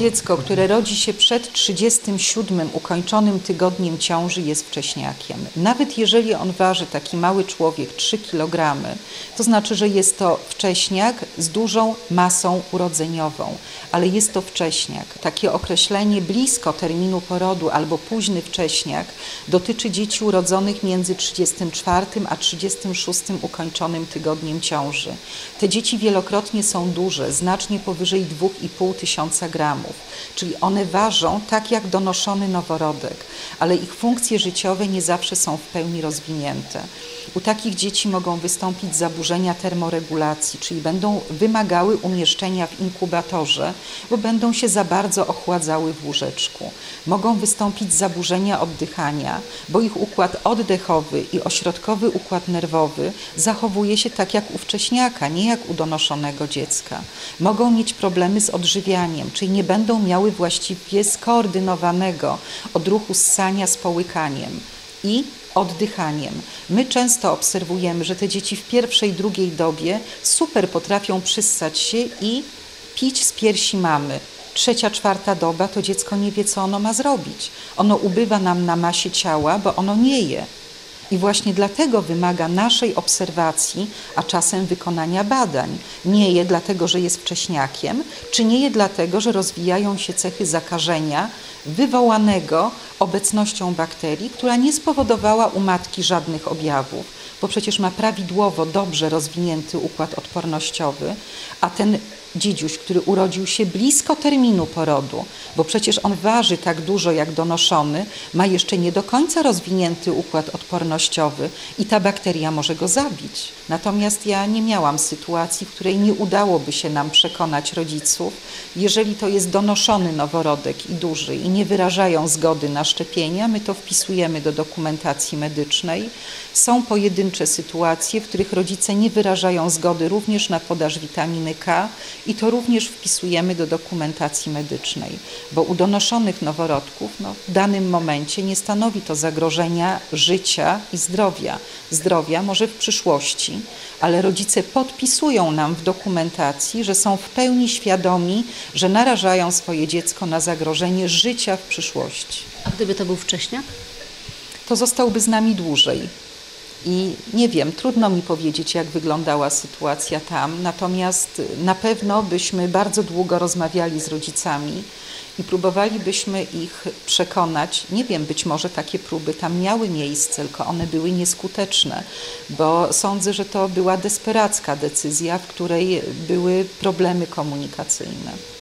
Dziecko, które rodzi się przed 37 ukończonym tygodniem ciąży jest wcześniakiem. Nawet jeżeli on waży taki mały człowiek 3 kg, to znaczy, że jest to wcześniak z dużą masą urodzeniową, ale jest to wcześniak. Takie określenie blisko terminu porodu albo późny wcześniak dotyczy dzieci urodzonych między 34 a 36 ukończonym tygodniem ciąży. Te dzieci wielokrotnie są duże, znacznie powyżej 2,5 tysiąca gramów czyli one ważą tak jak donoszony noworodek, ale ich funkcje życiowe nie zawsze są w pełni rozwinięte. U takich dzieci mogą wystąpić zaburzenia termoregulacji, czyli będą wymagały umieszczenia w inkubatorze, bo będą się za bardzo ochładzały w łóżeczku. Mogą wystąpić zaburzenia oddychania, bo ich układ oddechowy i ośrodkowy układ nerwowy zachowuje się tak jak u wcześniaka, nie jak u donoszonego dziecka. Mogą mieć problemy z odżywianiem, czyli nie będą miały właściwie skoordynowanego odruchu ssania z połykaniem i oddychaniem. My często obserwujemy, że te dzieci w pierwszej, drugiej dobie super potrafią przyssać się i pić z piersi mamy. Trzecia, czwarta doba to dziecko nie wie, co ono ma zrobić. Ono ubywa nam na masie ciała, bo ono nie je. I właśnie dlatego wymaga naszej obserwacji, a czasem wykonania badań. Nie je dlatego, że jest wcześniakiem, czy nie je dlatego, że rozwijają się cechy zakażenia wywołanego obecnością bakterii, która nie spowodowała u matki żadnych objawów, bo przecież ma prawidłowo, dobrze rozwinięty układ odpornościowy, a ten dziedziuś, który urodził się blisko terminu porodu, bo przecież on waży tak dużo jak donoszony, ma jeszcze nie do końca rozwinięty układ odpornościowy i ta bakteria może go zabić. Natomiast ja nie miałam sytuacji, w której nie udałoby się nam przekonać rodziców, jeżeli to jest donoszony noworodek i duży i nie wyrażają zgody na szczepienia, my to wpisujemy do dokumentacji medycznej. Są pojedyncze sytuacje, w których rodzice nie wyrażają zgody również na podaż witaminy K i to również wpisujemy do dokumentacji medycznej, bo u donoszonych noworodków no, w danym momencie nie stanowi to zagrożenia życia i zdrowia. Zdrowia może w przyszłości, ale rodzice podpisują nam w dokumentacji, że są w pełni świadomi, że narażają swoje dziecko na zagrożenie życia w przyszłości. A gdyby to był wcześniak? To zostałby z nami dłużej. I nie wiem, trudno mi powiedzieć, jak wyglądała sytuacja tam, natomiast na pewno byśmy bardzo długo rozmawiali z rodzicami i próbowalibyśmy ich przekonać. Nie wiem, być może takie próby tam miały miejsce, tylko one były nieskuteczne, bo sądzę, że to była desperacka decyzja, w której były problemy komunikacyjne.